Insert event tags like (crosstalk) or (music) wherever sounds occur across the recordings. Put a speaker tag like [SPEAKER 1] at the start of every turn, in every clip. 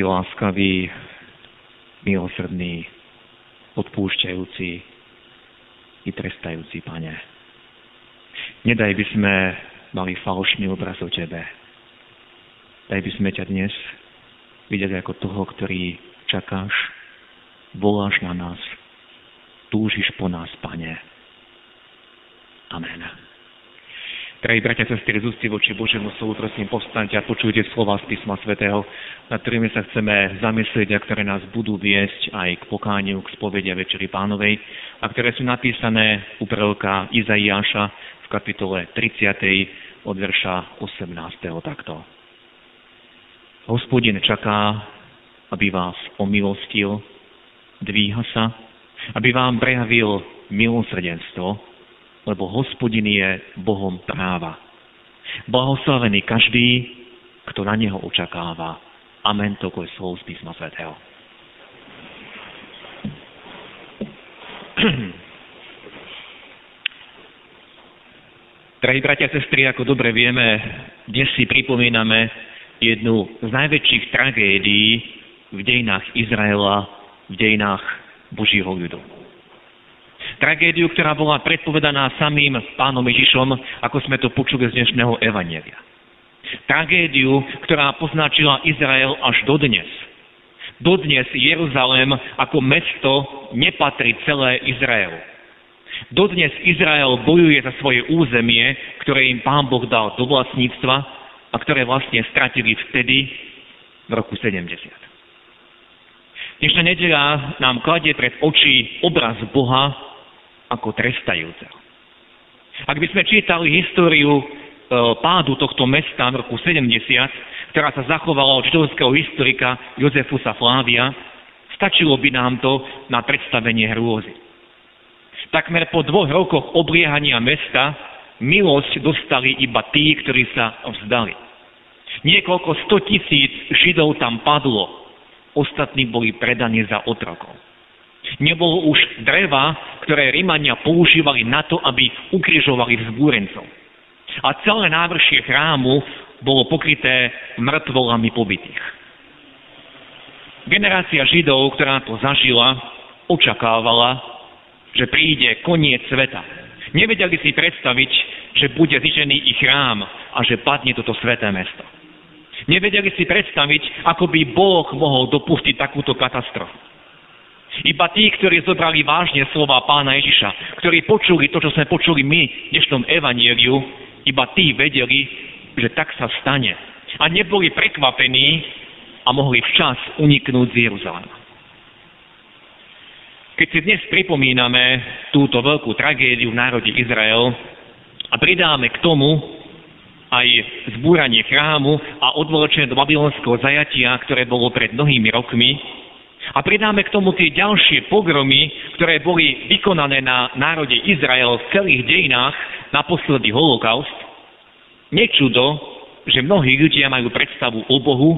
[SPEAKER 1] Si láskavý, milosrdný, odpúšťajúci i trestajúci, Pane. Nedaj by sme mali falošný obraz o Tebe. Daj by sme ťa dnes vidieť ako toho, ktorý čakáš, voláš na nás, túžiš po nás, Pane. Amen. Drahí bratia, sestry, z ústy voči Božiemu slovu, prosím, povstaňte a počujte slova z písma svätého, nad ktorými sa chceme zamyslieť a ktoré nás budú viesť aj k pokániu, k spovedia Večeri Pánovej a ktoré sú napísané u proroka Izaiáša v kapitole 30. od verša 18. takto. Hospodin čaká, aby vás omilostil, dvíha sa, aby vám prejavil milosrdenstvo, lebo hospodin je Bohom práva. Blahoslavený každý, kto na Neho očakáva. Amen, to je slovo z písma svätého. (clears throat) Drahí bratia a sestry, ako dobre vieme, dnes si pripomíname jednu z najväčších tragédií v dejinách Izraela, v dejinách Božího ľudu. Tragédiu, ktorá bola predpovedaná samým pánom Ježišom, ako sme to počuli z dnešného evanielia. Tragédiu, ktorá poznačila Izrael až dodnes. Dodnes Jeruzalém ako mesto nepatrí celé Izraelu. Dodnes Izrael bojuje za svoje územie, ktoré im pán Boh dal do vlastníctva a ktoré vlastne stratili vtedy v roku 70. Dnešná nedeľa nám kladie pred oči obraz Boha, ako trestajúceho. Ak by sme čítali históriu e, pádu tohto mesta v roku 70, ktorá sa zachovala od židovského historika Jozefusa Flávia, stačilo by nám to na predstavenie hrôzy. Takmer po dvoch rokoch obliehania mesta milosť dostali iba tí, ktorí sa vzdali. Niekoľko sto tisíc Židov tam padlo, ostatní boli predaní za otrokov. Nebolo už dreva, ktoré Rimania používali na to, aby ukrižovali vzbúrencov. A celé návršie chrámu bolo pokryté mŕtvolami pobytých. Generácia Židov, ktorá to zažila, očakávala, že príde koniec sveta. Nevedeli si predstaviť, že bude zničený ich chrám a že padne toto sveté mesto. Nevedeli si predstaviť, ako by Boh mohol dopustiť takúto katastrofu. Iba tí, ktorí zobrali vážne slova pána Ježiša, ktorí počuli to, čo sme počuli my v dnešnom evanieliu, iba tí vedeli, že tak sa stane. A neboli prekvapení a mohli včas uniknúť z Jeruzalema. Keď si dnes pripomíname túto veľkú tragédiu v národe Izrael a pridáme k tomu aj zbúranie chrámu a odvoločenie do babylonského zajatia, ktoré bolo pred mnohými rokmi, a pridáme k tomu tie ďalšie pogromy, ktoré boli vykonané na národe Izrael v celých dejinách, naposledy holokaust, nečudo, že mnohí ľudia majú predstavu o Bohu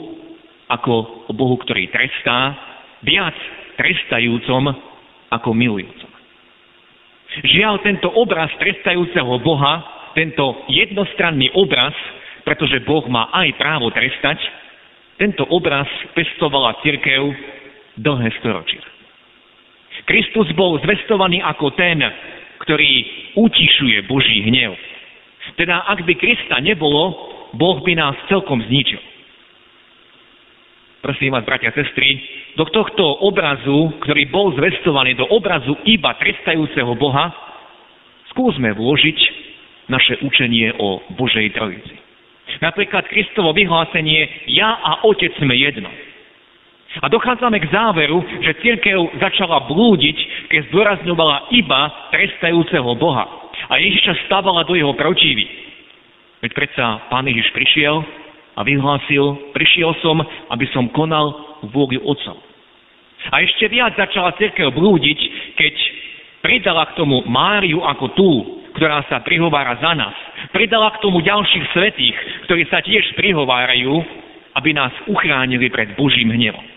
[SPEAKER 1] ako o Bohu, ktorý trestá, viac trestajúcom ako milujúcom. Žiaľ, tento obraz trestajúceho Boha, tento jednostranný obraz, pretože Boh má aj právo trestať, tento obraz pestovala cirkev dlhé storočia. Kristus bol zvestovaný ako ten, ktorý utišuje Boží hnev. Teda ak by Krista nebolo, Boh by nás celkom zničil. Prosím vás, bratia a sestry, do tohto obrazu, ktorý bol zvestovaný, do obrazu iba trestajúceho Boha, skúsme vložiť naše učenie o Božej Trojici. Napríklad Kristovo vyhlásenie Ja a Otec sme jedno. A dochádzame k záveru, že církev začala blúdiť, keď zdôrazňovala iba trestajúceho Boha. A Ježiša stávala do jeho protivy. Veď predsa Pán Ježiš prišiel, a vyhlásil, prišiel som, aby som konal vôľu Otcov. A ešte viac začala cirkev blúdiť, keď pridala k tomu Máriu ako tú, ktorá sa prihovára za nás. Pridala k tomu ďalších svetých, ktorí sa tiež prihovárajú, aby nás uchránili pred Božím hnevom.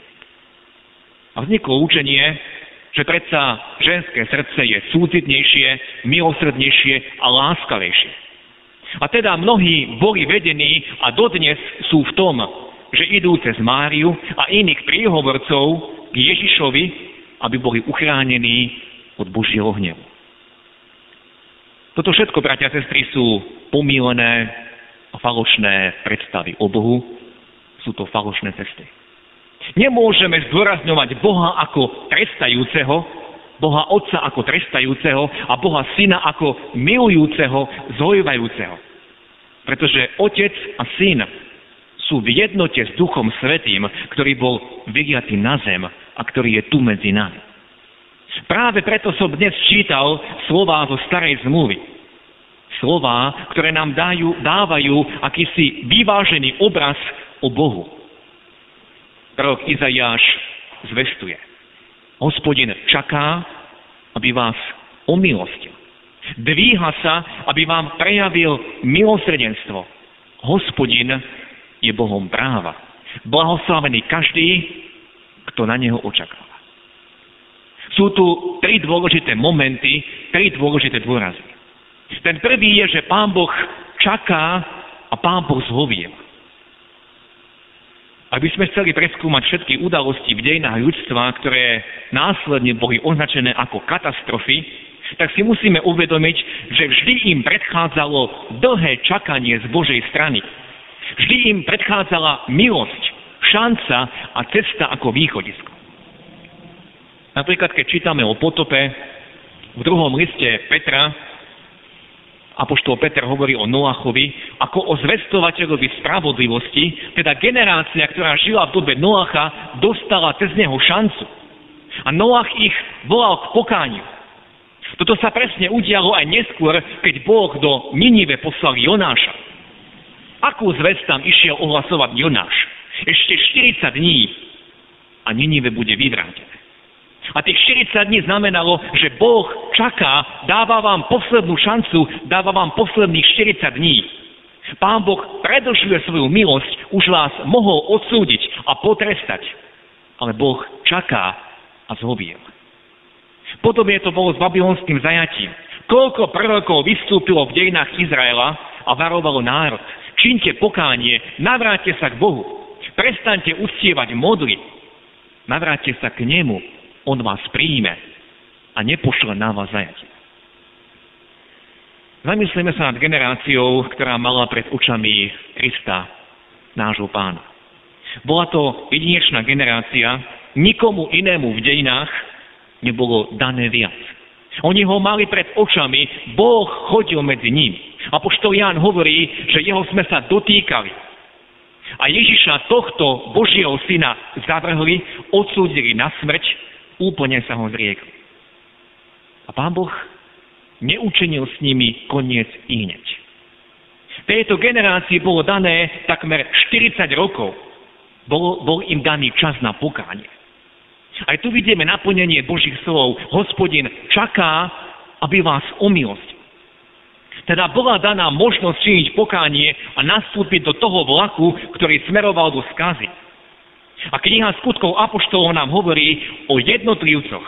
[SPEAKER 1] A vzniklo učenie, že predsa ženské srdce je súcitnejšie, milosrdnejšie a láskavejšie. A teda mnohí boli vedení a dodnes sú v tom, že idú cez Máriu a iných príhovorcov k Ježišovi, aby boli uchránení od Božieho hnevu. Toto všetko, bratia a sestry, sú pomílené a falošné predstavy o Bohu. Sú to falošné cesty. Nemôžeme zdôrazňovať Boha ako trestajúceho, Boha Otca ako trestajúceho a Boha Syna ako milujúceho, zhojvajúceho. Pretože Otec a Syn sú v jednote s Duchom Svetým, ktorý bol vyliatý na zem a ktorý je tu medzi nami. Práve preto som dnes čítal slová zo starej zmluvy. Slová, ktoré nám dajú, dávajú akýsi vyvážený obraz o Bohu. Prorok Izajáš zvestuje. Hospodin čaká, aby vás omilostil. Dvíha sa, aby vám prejavil milosrdenstvo. Hospodin je Bohom práva. Blahoslavený každý, kto na neho očakáva. Sú tu tri dôležité momenty, tri dôležité dôrazy. Ten prvý je, že Pán Boh čaká a Pán Boh zhovieva. Ak by sme chceli preskúmať všetky udalosti v dejinách ľudstva, ktoré následne boli označené ako katastrofy, tak si musíme uvedomiť, že vždy im predchádzalo dlhé čakanie z Božej strany. Vždy im predchádzala milosť, šanca a cesta ako východisko. Napríklad, keď čítame o potope v druhom liste Petra, Apoštol Peter hovorí o Noachovi ako o zvestovateľovi spravodlivosti, teda generácia, ktorá žila v dobe Noacha, dostala cez neho šancu. A Noach ich volal k pokániu. Toto sa presne udialo aj neskôr, keď Boh do Ninive poslal Jonáša. Akú zväz tam išiel ohlasovať Jonáš? Ešte 40 dní a Ninive bude vyvrátené. A tých 40 dní znamenalo, že Boh čaká, dáva vám poslednú šancu, dáva vám posledných 40 dní. Pán Boh predlžuje svoju milosť, už vás mohol odsúdiť a potrestať. Ale Boh čaká a zhoviel. Potom je to bolo s babylonským zajatím. Koľko prorokov vystúpilo v dejinách Izraela a varovalo národ. Čínte pokánie, navráťte sa k Bohu. Prestaňte uctievať modly. Navráťte sa k Nemu on vás príjme a nepošle na vás zajatie. Zamyslíme sa nad generáciou, ktorá mala pred očami Krista, nášho pána. Bola to jedinečná generácia, nikomu inému v dejinách nebolo dané viac. Oni ho mali pred očami, Boh chodil medzi nimi. A poštol Ján hovorí, že jeho sme sa dotýkali. A Ježiša tohto Božieho syna zavrhli, odsúdili na smrť Úplne sa ho zriekli. A pán Boh neučinil s nimi koniec i hneď. Tejto generácii bolo dané takmer 40 rokov. Bol, bol im daný čas na pokánie. Aj tu vidíme naplnenie Božích slov. Hospodin čaká, aby vás omilosť. Teda bola daná možnosť činiť pokánie a nastúpiť do toho vlaku, ktorý smeroval do skazy. A kniha skutkov Apoštolov nám hovorí o jednotlivcoch,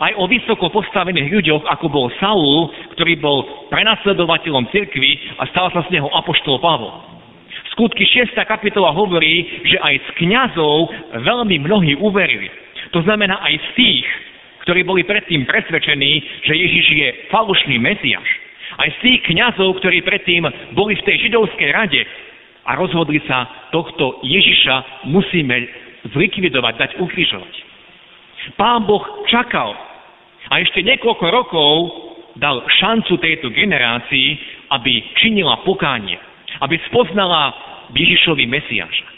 [SPEAKER 1] aj o vysoko postavených ľuďoch, ako bol Saul, ktorý bol prenasledovateľom cirkvy a stal sa z neho Apoštol Pavol. Skutky 6. kapitola hovorí, že aj z kňazov veľmi mnohí uverili. To znamená aj z tých, ktorí boli predtým presvedčení, že Ježiš je falošný mesiaš. Aj z tých kňazov, ktorí predtým boli v tej židovskej rade a rozhodli sa, tohto Ježiša musíme zlikvidovať, dať ukrižovať. Pán Boh čakal a ešte niekoľko rokov dal šancu tejto generácii, aby činila pokánie, aby spoznala Ježišovi Mesiáša.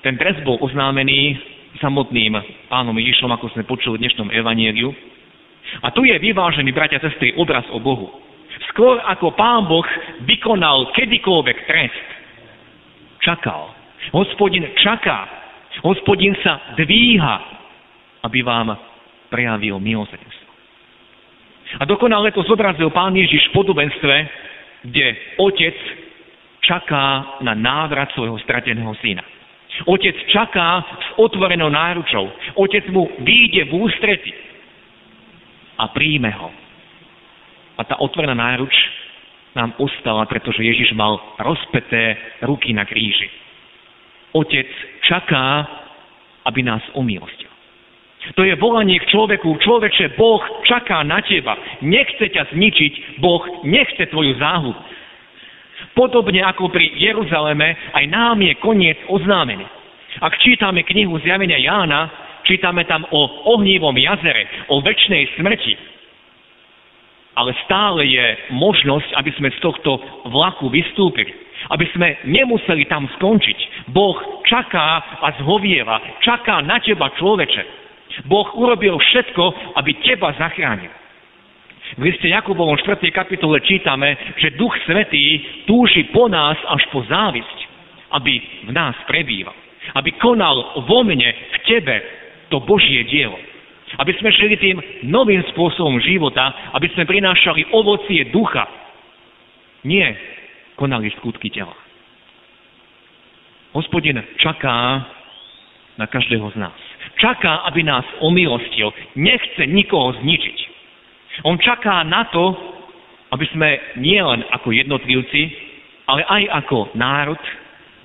[SPEAKER 1] Ten trest bol oznámený samotným pánom Ježišom, ako sme počuli v dnešnom evanieliu. A tu je vyvážený, bratia a sestry, obraz o Bohu. Skôr ako pán Boh vykonal kedykoľvek trest, čakal. Hospodin čaká. Hospodin sa dvíha, aby vám prejavil milosrdenstvo. A dokonale to zobrazil pán Ježiš v podobenstve, kde otec čaká na návrat svojho strateného syna. Otec čaká s otvorenou náručou. Otec mu výjde v ústrety a príjme ho. A tá otvorená náruč nám ostala, pretože Ježiš mal rozpeté ruky na kríži. Otec čaká, aby nás umilostil. To je volanie k človeku. Človeče, Boh čaká na teba. Nechce ťa zničiť. Boh nechce tvoju záhubu. Podobne ako pri Jeruzaleme, aj nám je koniec oznámený. Ak čítame knihu Zjavenia Jána, čítame tam o ohnivom jazere, o väčšnej smrti. Ale stále je možnosť, aby sme z tohto vlaku vystúpili. Aby sme nemuseli tam skončiť. Boh čaká a zhovieva. Čaká na teba, človeče. Boh urobil všetko, aby teba zachránil. V liste Jakubovom 4. kapitole čítame, že Duch Svetý túži po nás až po závisť, aby v nás prebýval. Aby konal vo mne, v tebe, to Božie dielo. Aby sme žili tým novým spôsobom života, aby sme prinášali ovocie ducha. Nie konali skutky tela. Hospodin čaká na každého z nás. Čaká, aby nás omilostil. Nechce nikoho zničiť. On čaká na to, aby sme nielen ako jednotlivci, ale aj ako národ,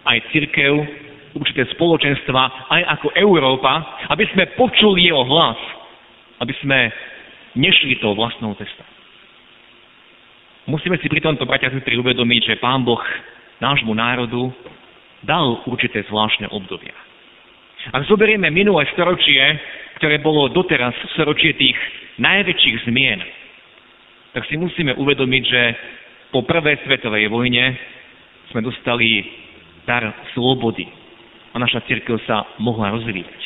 [SPEAKER 1] aj církev, určité spoločenstva, aj ako Európa, aby sme počuli jeho hlas, aby sme nešli tou vlastnou cestou. Musíme si pri tomto, bratia sestry, uvedomiť, že Pán Boh nášmu národu dal určité zvláštne obdobia. Ak zoberieme minulé storočie, ktoré bolo doteraz storočie tých najväčších zmien, tak si musíme uvedomiť, že po prvej svetovej vojne sme dostali dar slobody a naša církev sa mohla rozvíjať.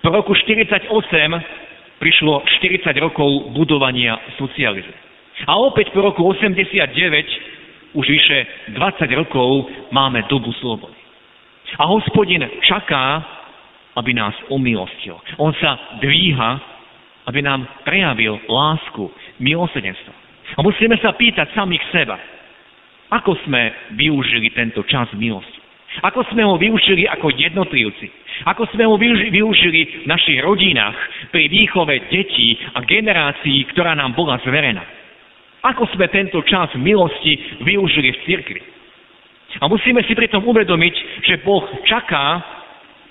[SPEAKER 1] Po roku 1948 prišlo 40 rokov budovania socializmu. A opäť po roku 89 už vyše 20 rokov máme dobu slobody. A hospodin čaká, aby nás umilostil. On sa dvíha, aby nám prejavil lásku, milosedenstvo. A musíme sa pýtať samých seba, ako sme využili tento čas milosti. Ako sme ho využili ako jednotlivci. Ako sme ho využili v našich rodinách pri výchove detí a generácií, ktorá nám bola zverená. Ako sme tento čas milosti využili v cirkvi. A musíme si pritom uvedomiť, že Boh čaká,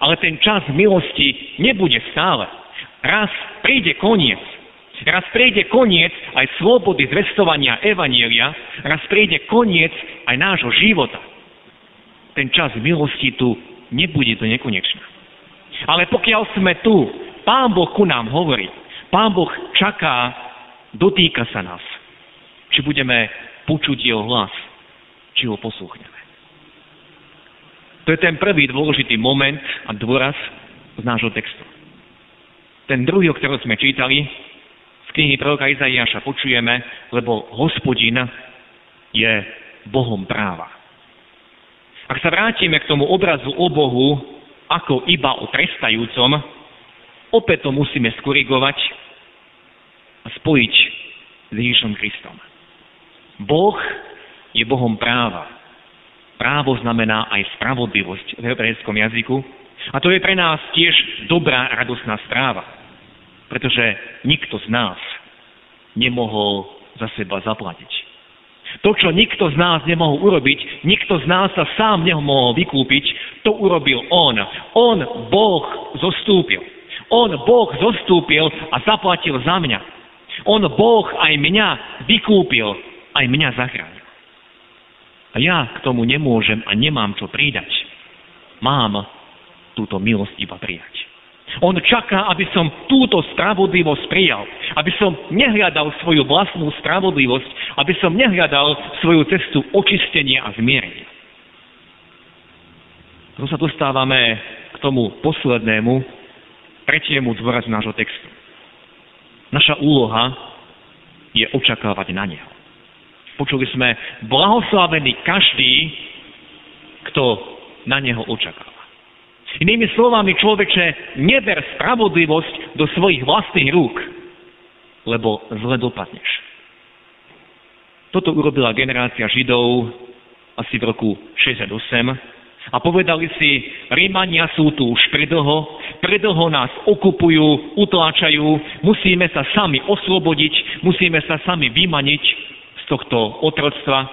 [SPEAKER 1] ale ten čas milosti nebude stále. Raz príde koniec. Raz príde koniec aj slobody zvestovania Evanielia, raz príde koniec aj nášho života. Ten čas milosti tu nebude do nekonečna. Ale pokiaľ sme tu, Pán Boh ku nám hovorí, Pán Boh čaká, dotýka sa nás. Či budeme počuť jeho hlas, či ho poslúchneme. To je ten prvý dôležitý moment a dôraz z nášho textu. Ten druhý, o ktorom sme čítali, z knihy proroka Izaiáša počujeme, lebo hospodin je Bohom práva. Ak sa vrátime k tomu obrazu o Bohu ako iba o trestajúcom, opäť to musíme skorigovať a spojiť s Ježišom Kristom. Boh je Bohom práva. Právo znamená aj spravodlivosť v hebrejskom jazyku. A to je pre nás tiež dobrá, radosná správa. Pretože nikto z nás nemohol za seba zaplatiť. To, čo nikto z nás nemohol urobiť, nikto z nás sa sám nemohol vykúpiť, to urobil On. On, Boh, zostúpil. On, Boh, zostúpil a zaplatil za mňa. On, Boh, aj mňa vykúpil, aj mňa zachránil. A ja k tomu nemôžem a nemám čo pridať. Mám túto milosť iba prijať. On čaká, aby som túto spravodlivosť prijal. Aby som nehľadal svoju vlastnú spravodlivosť, aby som nehľadal svoju cestu očistenia a zmierenia. Tu sa dostávame k tomu poslednému, tretiemu dôrazu nášho textu. Naša úloha je očakávať na Neho. Počuli sme, blahoslavený každý, kto na neho očakáva. Inými slovami, človeče, neber spravodlivosť do svojich vlastných rúk, lebo zle dopadneš. Toto urobila generácia Židov asi v roku 68 a povedali si, Rímania sú tu už predlho, predlho nás okupujú, utláčajú, musíme sa sami oslobodiť, musíme sa sami vymaniť z tohto otroctva.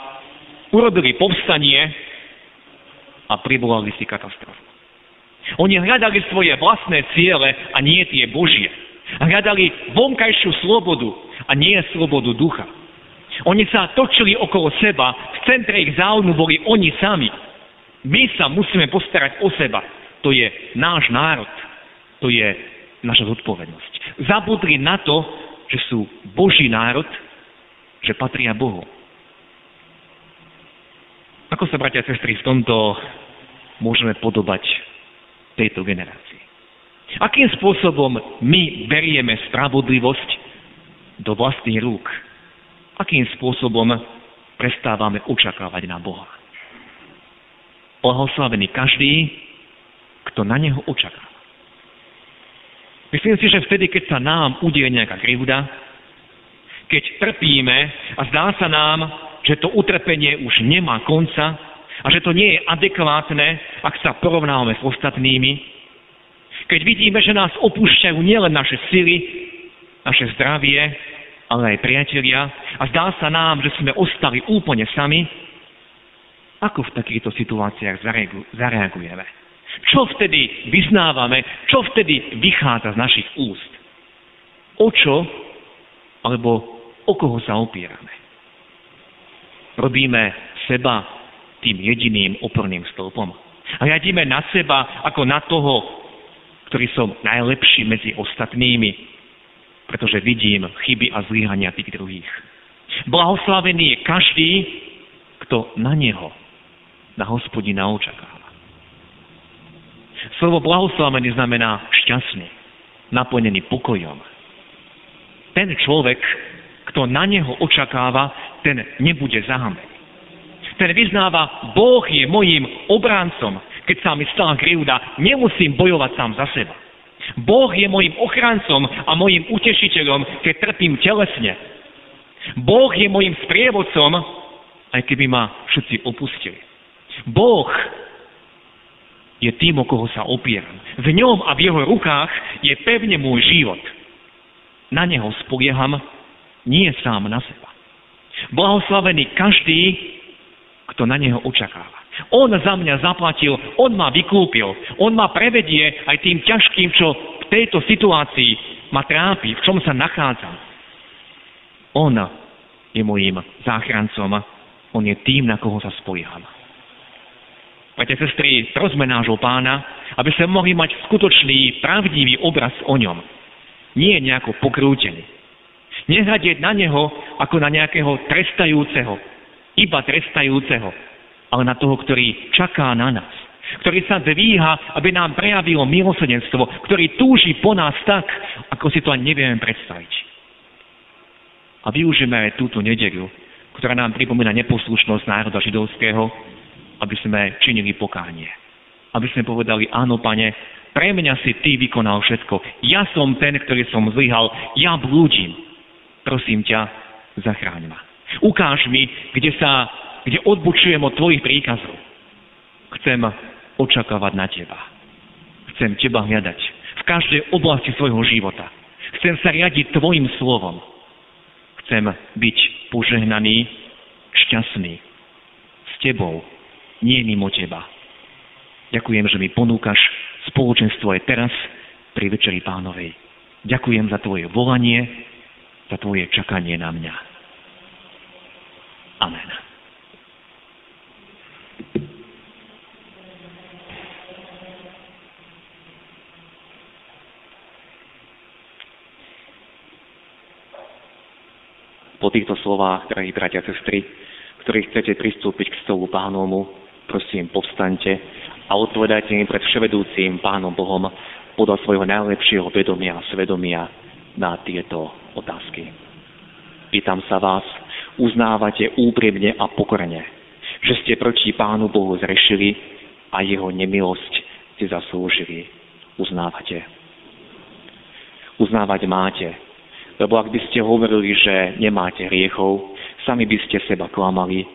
[SPEAKER 1] Urobili povstanie a privolali si katastrofu. Oni hľadali svoje vlastné ciele a nie tie Božie. Hľadali vonkajšiu slobodu a nie slobodu ducha. Oni sa točili okolo seba, v centre ich záujmu boli oni sami. My sa musíme postarať o seba. To je náš národ. To je naša zodpovednosť. Zabudli na to, že sú Boží národ, že patria Bohu. Ako sa, bratia a sestry, v tomto môžeme podobať tejto generácii. Akým spôsobom my berieme spravodlivosť do vlastných rúk? Akým spôsobom prestávame očakávať na Boha? Blahoslavený každý, kto na Neho očakáva. Myslím si, že vtedy, keď sa nám udie nejaká krivda, keď trpíme a zdá sa nám, že to utrpenie už nemá konca, a že to nie je adekvátne, ak sa porovnávame s ostatnými. Keď vidíme, že nás opúšťajú nielen naše sily, naše zdravie, ale aj priatelia a zdá sa nám, že sme ostali úplne sami, ako v takýchto situáciách zareagujeme? Čo vtedy vyznávame? Čo vtedy vychádza z našich úst? O čo alebo o koho sa opierame? Robíme seba tým jediným oporným stĺpom. A hľadíme na seba ako na toho, ktorý som najlepší medzi ostatnými, pretože vidím chyby a zlyhania tých druhých. Blahoslavený je každý, kto na neho, na hospodina očakáva. Slovo blahoslavený znamená šťastný, naplnený pokojom. Ten človek, kto na neho očakáva, ten nebude zahamený ten vyznáva, Boh je mojim obráncom. Keď sa mi stala krivda, nemusím bojovať sám za seba. Boh je mojim ochrancom a mojim utešiteľom, keď trpím telesne. Boh je mojim sprievodcom, aj keby ma všetci opustili. Boh je tým, o koho sa opieram. V ňom a v jeho rukách je pevne môj život. Na neho spolieham, nie sám na seba. Blahoslavený každý, kto na neho očakáva. On za mňa zaplatil, on ma vykúpil, on ma prevedie aj tým ťažkým, čo v tejto situácii ma trápi, v čom sa nachádzam. On je mojím záchrancom, on je tým, na koho sa spolieham. Pate sestry, prosme nášho pána, aby sme mohli mať skutočný, pravdivý obraz o ňom. Nie nejako pokrútený. Nehľadieť na neho ako na nejakého trestajúceho, iba trestajúceho, ale na toho, ktorý čaká na nás, ktorý sa dvíha, aby nám prejavilo milosedenstvo, ktorý túži po nás tak, ako si to ani nevieme predstaviť. A využijeme túto nedeliu, ktorá nám pripomína neposlušnosť národa židovského, aby sme činili pokánie. Aby sme povedali, áno, pane, pre mňa si ty vykonal všetko. Ja som ten, ktorý som zlyhal. Ja blúdim. Prosím ťa, zachráň ma. Ukáž mi, kde sa, kde odbučujem od tvojich príkazov. Chcem očakávať na teba. Chcem teba hľadať v každej oblasti svojho života. Chcem sa riadiť tvojim slovom. Chcem byť požehnaný, šťastný. S tebou, nie mimo teba. Ďakujem, že mi ponúkaš spoločenstvo aj teraz pri Večeri Pánovej. Ďakujem za tvoje volanie, za tvoje čakanie na mňa. Amen. Po týchto slovách, drahí bratia a sestry, ktorí chcete pristúpiť k stolu pánomu, prosím, povstaňte a odpovedajte mi pred vševedúcim pánom Bohom podľa svojho najlepšieho vedomia a svedomia na tieto otázky. Pýtam sa vás, uznávate úprimne a pokorne, že ste proti Pánu Bohu zrešili a jeho nemilosť si zaslúžili. Uznávate. Uznávať máte. Lebo ak by ste hovorili, že nemáte hriechov, sami by ste seba klamali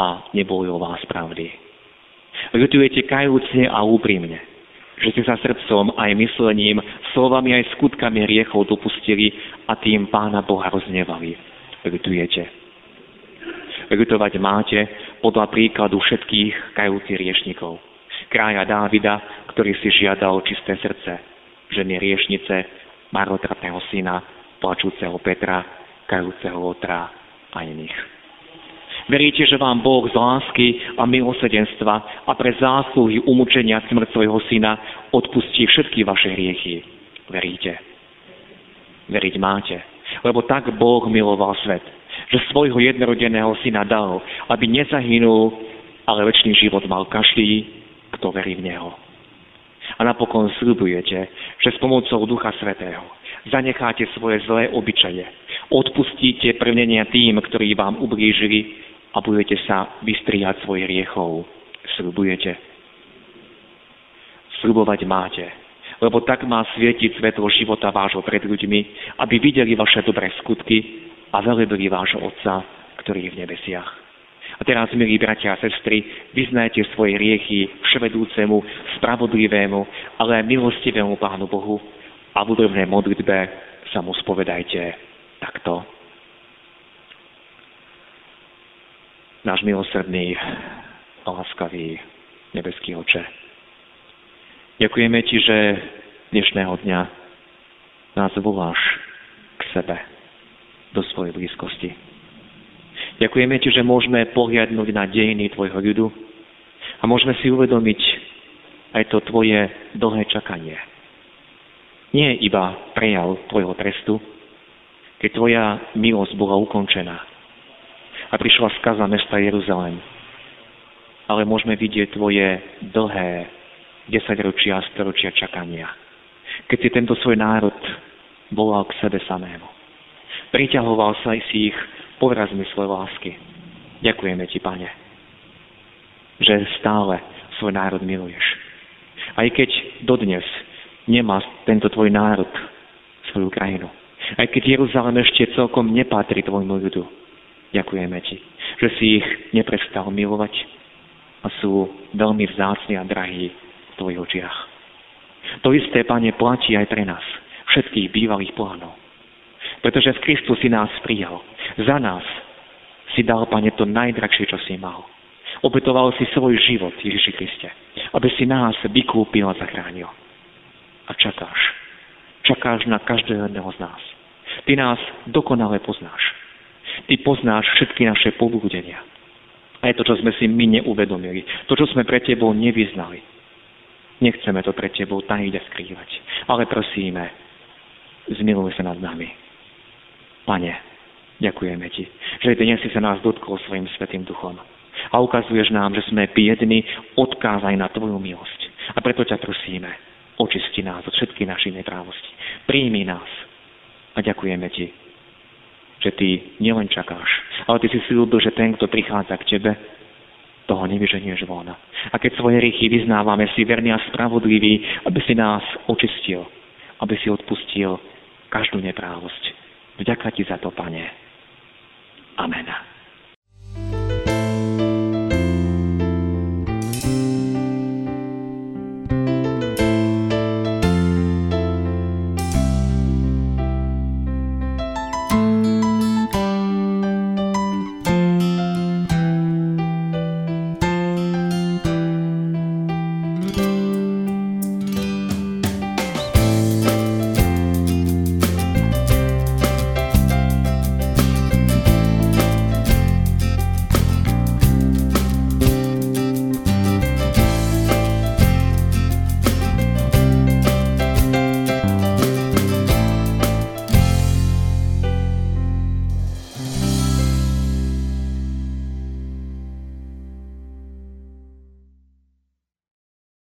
[SPEAKER 1] a neboli o vás pravdy. Ľutujete kajúcne a úprimne, že ste sa srdcom aj myslením, slovami aj skutkami hriechov dopustili a tým Pána Boha roznevali. Ľutujete. Ľutovať máte podľa príkladu všetkých kajúcich riešnikov. Krája Dávida, ktorý si žiadal čisté srdce, ženy riešnice, marotratného syna, plačúceho Petra, kajúceho Lotra a iných. Veríte, že vám Boh z lásky a milosedenstva a pre zásluhy umúčenia smrť svojho syna odpustí všetky vaše hriechy. Veríte. Veriť máte. Lebo tak Boh miloval svet, že svojho jednorodeného syna dal, aby nezahynul, ale väčší život mal každý, kto verí v Neho. A napokon slibujete, že s pomocou Ducha Svetého zanecháte svoje zlé obyčaje, odpustíte prvnenia tým, ktorí vám ublížili a budete sa vystriať svojich riechov. Slibujete. Slibovať máte, lebo tak má svietiť svetlo života vášho pred ľuďmi, aby videli vaše dobré skutky a velebili vášho Otca, ktorý je v nebesiach. A teraz, milí bratia a sestry, vyznajte svoje riechy vševedúcemu, spravodlivému, ale aj milostivému Pánu Bohu a v údobnej modlitbe sa mu spovedajte takto. Náš milosrdný láskavý nebeský oče. Ďakujeme Ti, že dnešného dňa nás voláš k sebe, do svojej blízkosti. Ďakujeme Ti, že môžeme pohľadnúť na dejiny Tvojho ľudu a môžeme si uvedomiť aj to Tvoje dlhé čakanie – nie iba prejav tvojho trestu, keď tvoja milosť bola ukončená a prišla skaza mesta Jeruzalém. Ale môžeme vidieť tvoje dlhé desaťročia a storočia čakania. Keď si tento svoj národ volal k sebe samému. Priťahoval sa si ich povrazmi svojej lásky. Ďakujeme ti, Pane, že stále svoj národ miluješ. Aj keď dodnes nemá tento tvoj národ svoju krajinu. Aj keď Jeruzalém ešte celkom nepatrí tvojmu ľudu. Ďakujeme ti, že si ich neprestal milovať a sú veľmi vzácni a drahí v tvojich očiach. To isté, Pane, platí aj pre nás, všetkých bývalých pohanov. Pretože v Kristu si nás prijal. Za nás si dal, Pane, to najdrahšie, čo si mal. Obetoval si svoj život, Ježiši Kriste, aby si nás vykúpil a zachránil a čakáš. Čakáš na každého jedného z nás. Ty nás dokonale poznáš. Ty poznáš všetky naše pobúdenia. Aj to, čo sme si my neuvedomili. To, čo sme pre Tebou nevyznali. Nechceme to pre Tebou tajiť a skrývať. Ale prosíme, zmiluj sa nad nami. Pane, ďakujeme Ti, že dnes si sa nás dotkol svojim Svetým Duchom. A ukazuješ nám, že sme biední, odkázaj na Tvoju milosť. A preto ťa prosíme, Očisti nás od všetkých našich neprávosti. Príjmi nás. A ďakujeme Ti, že Ty nielen čakáš, ale Ty si slúbil, že ten, kto prichádza k Tebe, toho nevyženieš von. A keď svoje rýchy vyznávame, si verný a spravodlivý, aby si nás očistil, aby si odpustil každú neprávosť. Vďaka Ti za to, Pane. Amen.